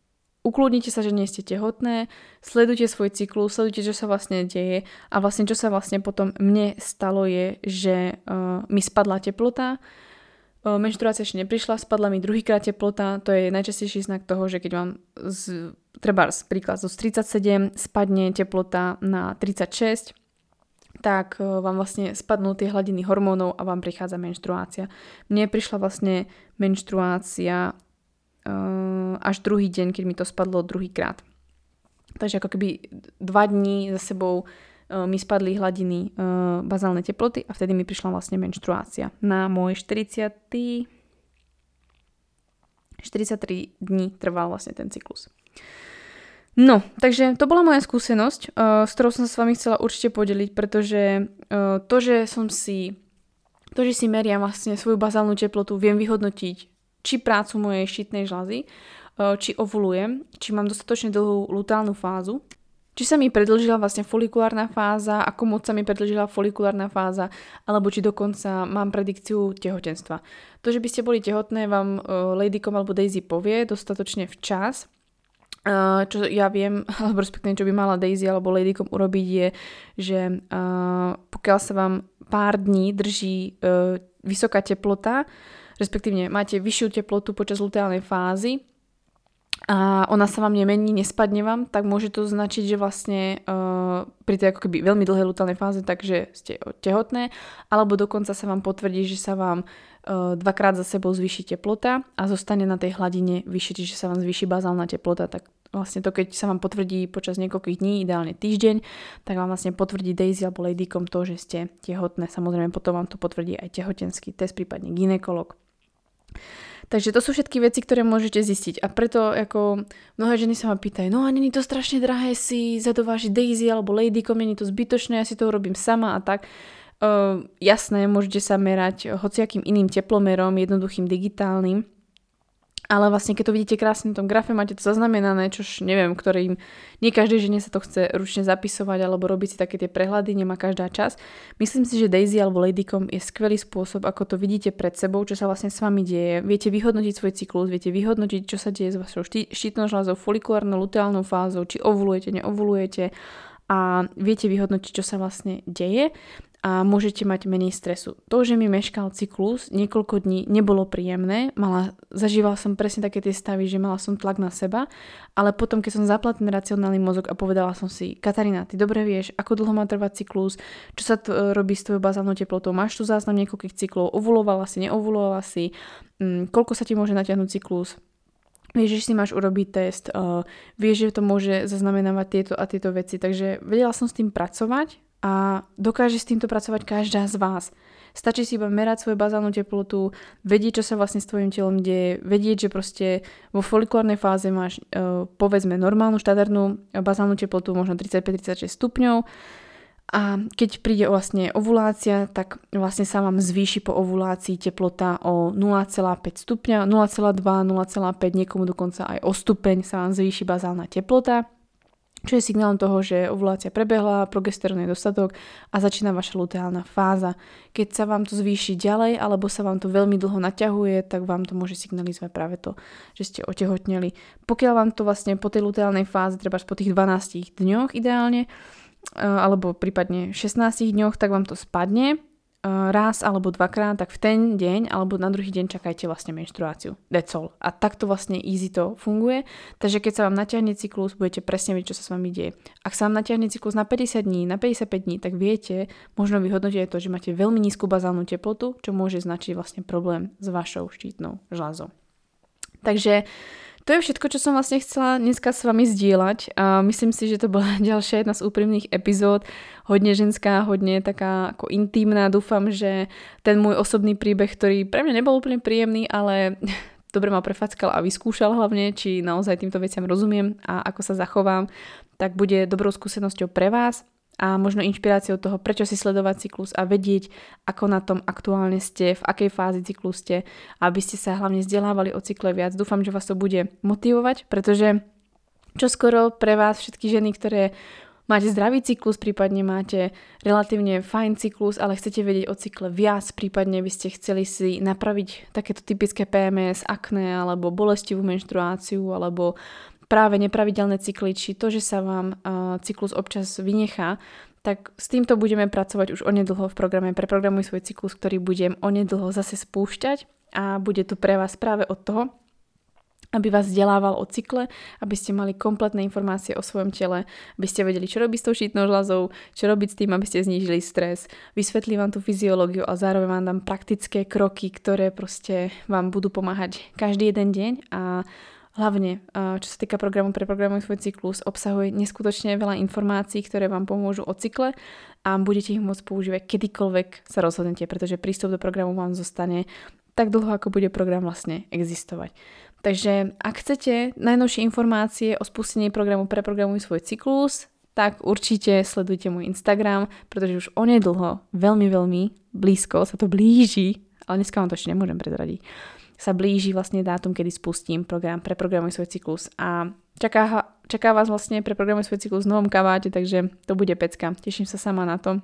ukludnite sa, že nie ste tehotné, sledujte svoj cyklus, sledujte, čo sa vlastne deje a vlastne čo sa vlastne potom mne stalo je, že uh, mi spadla teplota, menštruácia ešte neprišla, spadla mi druhýkrát teplota, to je najčastejší znak toho, že keď vám z, trebárs, príklad, zo 37 spadne teplota na 36, tak vám vlastne spadnú tie hladiny hormónov a vám prichádza menštruácia. Mne prišla vlastne menštruácia uh, až druhý deň, keď mi to spadlo druhýkrát. Takže ako keby dva dní za sebou mi spadli hladiny bazálnej teploty a vtedy mi prišla vlastne menštruácia. Na môj 40. 43 dní trval vlastne ten cyklus. No, takže to bola moja skúsenosť, s ktorou som sa s vami chcela určite podeliť, pretože to, že som si to, že si meriam vlastne svoju bazálnu teplotu, viem vyhodnotiť, či prácu mojej štítnej žľazy, či ovulujem, či mám dostatočne dlhú lutálnu fázu, či sa mi predlžila vlastne folikulárna fáza, ako moc sa mi predlžila folikulárna fáza, alebo či dokonca mám predikciu tehotenstva. To, že by ste boli tehotné, vám Ladycom alebo Daisy povie dostatočne včas, čo ja viem, alebo respektíve čo by mala Daisy alebo Ladycom urobiť je, že pokiaľ sa vám pár dní drží vysoká teplota, respektívne máte vyššiu teplotu počas luteálnej fázy, a ona sa vám nemení, nespadne vám, tak môže to značiť, že vlastne uh, pri tej ako keby veľmi dlhej lutálnej fáze, takže ste tehotné, alebo dokonca sa vám potvrdí, že sa vám uh, dvakrát za sebou zvýši teplota a zostane na tej hladine vyššie, čiže sa vám zvýši bazálna teplota, tak vlastne to, keď sa vám potvrdí počas niekoľkých dní, ideálne týždeň, tak vám vlastne potvrdí Daisy alebo Ladycom to, že ste tehotné. Samozrejme potom vám to potvrdí aj tehotenský test, prípadne ginekolog. Takže to sú všetky veci, ktoré môžete zistiť. A preto ako mnohé ženy sa ma pýtajú, no a není to strašne drahé si zadovážiť Daisy alebo Ladycom, není to zbytočné, ja si to urobím sama a tak. Uh, jasné, môžete sa merať hociakým iným teplomerom, jednoduchým digitálnym, ale vlastne keď to vidíte krásne na tom grafe, máte to zaznamenané, čož neviem, ktorým nie každej žene sa to chce ručne zapisovať alebo robiť si také tie prehľady, nemá každá čas. Myslím si, že Daisy alebo Ladycom je skvelý spôsob, ako to vidíte pred sebou, čo sa vlastne s vami deje. Viete vyhodnotiť svoj cyklus, viete vyhodnotiť, čo sa deje s vašou štítnou žľazou, folikulárnou, luteálnou fázou, či ovulujete, neovulujete a viete vyhodnotiť, čo sa vlastne deje a môžete mať menej stresu. To, že mi meškal cyklus niekoľko dní, nebolo príjemné. Mala, zažívala som presne také tie stavy, že mala som tlak na seba, ale potom, keď som zapla ten racionálny mozog a povedala som si, Katarína, ty dobre vieš, ako dlho má trvať cyklus, čo sa t- robí s tvojou bazálnou teplotou, máš tu záznam niekoľkých cyklov, ovulovala si, neovulovala si, mm, koľko sa ti môže natiahnuť cyklus, vieš, že si máš urobiť test, uh, vieš, že to môže zaznamenávať tieto a tieto veci, takže vedela som s tým pracovať a dokáže s týmto pracovať každá z vás. Stačí si iba merať svoju bazálnu teplotu, vedieť, čo sa vlastne s tvojim telom deje, vedieť, že proste vo folikulárnej fáze máš uh, povedzme normálnu štandardnú bazálnu teplotu, možno 35-36 stupňov a keď príde vlastne ovulácia, tak vlastne sa vám zvýši po ovulácii teplota o 0,5 stupňa, 0,2, 0,5, niekomu dokonca aj o stupeň sa vám zvýši bazálna teplota čo je signálom toho, že ovulácia prebehla, progesterón je dostatok a začína vaša luteálna fáza. Keď sa vám to zvýši ďalej alebo sa vám to veľmi dlho naťahuje, tak vám to môže signalizovať práve to, že ste otehotneli. Pokiaľ vám to vlastne po tej luteálnej fáze, treba po tých 12 dňoch ideálne, eh, alebo prípadne 16 dňoch, tak vám to spadne raz alebo dvakrát, tak v ten deň alebo na druhý deň čakajte vlastne menštruáciu. That's all. A takto vlastne easy to funguje. Takže keď sa vám natiahne cyklus, budete presne vedieť, čo sa s vami deje. Ak sa vám natiahne cyklus na 50 dní, na 55 dní, tak viete, možno vyhodnotiť to, že máte veľmi nízku bazálnu teplotu, čo môže značiť vlastne problém s vašou štítnou žľazou. Takže to je všetko, čo som vlastne chcela dneska s vami zdieľať a myslím si, že to bola ďalšia jedna z úprimných epizód, hodne ženská, hodne taká ako intimná. Dúfam, že ten môj osobný príbeh, ktorý pre mňa nebol úplne príjemný, ale dobre ma prefackal a vyskúšal hlavne, či naozaj týmto veciam rozumiem a ako sa zachovám, tak bude dobrou skúsenosťou pre vás a možno inšpiráciou toho, prečo si sledovať cyklus a vedieť, ako na tom aktuálne ste, v akej fázi cyklus ste, aby ste sa hlavne vzdelávali o cykle viac. Dúfam, že vás to bude motivovať, pretože čoskoro pre vás všetky ženy, ktoré máte zdravý cyklus, prípadne máte relatívne fajn cyklus, ale chcete vedieť o cykle viac, prípadne by ste chceli si napraviť takéto typické PMS, akné, alebo bolestivú menštruáciu, alebo práve nepravidelné cykly, či to, že sa vám uh, cyklus občas vynechá, tak s týmto budeme pracovať už onedlho v programe Preprogramuj svoj cyklus, ktorý budem onedlho zase spúšťať a bude tu pre vás práve od toho, aby vás vzdelával o cykle, aby ste mali kompletné informácie o svojom tele, aby ste vedeli, čo robiť s tou štítnou žľazou, čo robiť s tým, aby ste znížili stres. Vysvetlím vám tú fyziológiu a zároveň vám dám praktické kroky, ktoré proste vám budú pomáhať každý jeden deň a Hlavne, čo sa týka programu Preprogramuj svoj cyklus, obsahuje neskutočne veľa informácií, ktoré vám pomôžu o cykle a budete ich môcť používať kedykoľvek sa rozhodnete, pretože prístup do programu vám zostane tak dlho, ako bude program vlastne existovať. Takže ak chcete najnovšie informácie o spustení programu Preprogramuj svoj cyklus, tak určite sledujte môj Instagram, pretože už onedlho, veľmi, veľmi blízko sa to blíži, ale dneska vám to ešte nemôžem prezradiť, sa blíži vlastne dátum, kedy spustím program Preprogramuj svoj cyklus a čaká, čaká vás vlastne Preprogramuj svoj cyklus v novom kaváte, takže to bude pecka. Teším sa sama na to.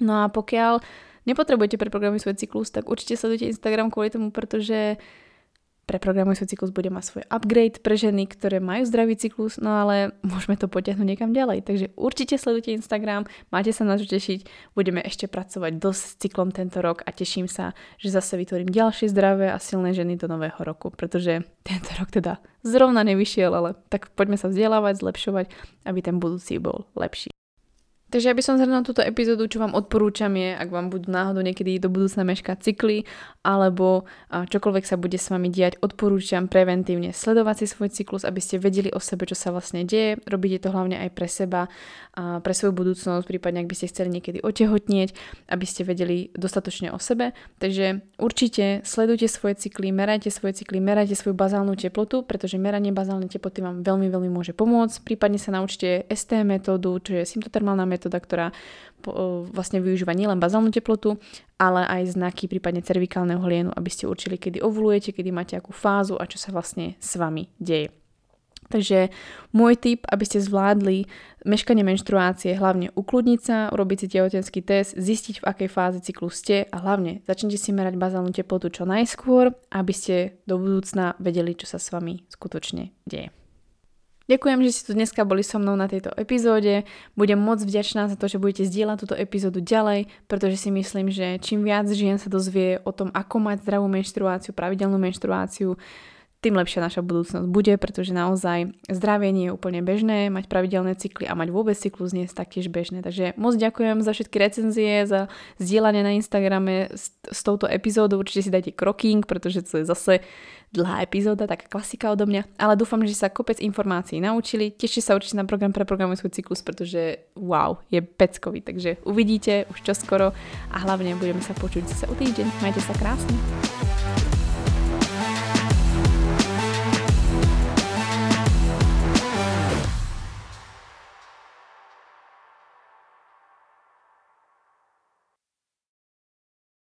No a pokiaľ nepotrebujete preprogramovať svoj cyklus, tak určite sledujte Instagram kvôli tomu, pretože Preprogramuj svoj cyklus bude mať svoj upgrade pre ženy, ktoré majú zdravý cyklus, no ale môžeme to potiahnuť niekam ďalej. Takže určite sledujte Instagram, máte sa na čo tešiť, budeme ešte pracovať dosť s cyklom tento rok a teším sa, že zase vytvorím ďalšie zdravé a silné ženy do nového roku, pretože tento rok teda zrovna nevyšiel, ale tak poďme sa vzdelávať, zlepšovať, aby ten budúci bol lepší. Takže aby som zhrnula túto epizódu, čo vám odporúčam je, ak vám budú náhodou niekedy do budúcna meškať cykly, alebo čokoľvek sa bude s vami diať, odporúčam preventívne sledovať si svoj cyklus, aby ste vedeli o sebe, čo sa vlastne deje. Robíte to hlavne aj pre seba, pre svoju budúcnosť, prípadne ak by ste chceli niekedy otehotnieť, aby ste vedeli dostatočne o sebe. Takže určite sledujte svoje cykly, merajte svoje cykly, merajte svoju bazálnu teplotu, pretože meranie bazálnej teploty vám veľmi, veľmi môže pomôcť. Prípadne sa naučte ST metódu, čo je symptotermálna metóda, ktorá vlastne využíva nielen bazálnu teplotu, ale aj znaky prípadne cervikálneho hlienu, aby ste určili, kedy ovulujete, kedy máte akú fázu a čo sa vlastne s vami deje. Takže môj tip, aby ste zvládli meškanie menštruácie, hlavne ukludniť sa, urobiť si tehotenský test, zistiť v akej fáze cyklu ste a hlavne začnite si merať bazálnu teplotu čo najskôr, aby ste do budúcna vedeli, čo sa s vami skutočne deje. Ďakujem, že ste tu dneska boli so mnou na tejto epizóde. Budem moc vďačná za to, že budete zdieľať túto epizódu ďalej, pretože si myslím, že čím viac žien sa dozvie o tom, ako mať zdravú menštruáciu, pravidelnú menštruáciu, tým lepšia naša budúcnosť bude, pretože naozaj zdravie nie je úplne bežné, mať pravidelné cykly a mať vôbec cyklus nie je taktiež bežné. Takže moc ďakujem za všetky recenzie, za zdieľanie na Instagrame s, s touto epizódou. Určite si dajte kroking, pretože to je zase dlhá epizóda, taká klasika odo mňa. Ale dúfam, že sa kopec informácií naučili. Tešite sa určite na program pre programuj svoj cyklus, pretože wow, je peckový. Takže uvidíte už čoskoro a hlavne budeme sa počuť zase o týždeň. Majte sa krásne.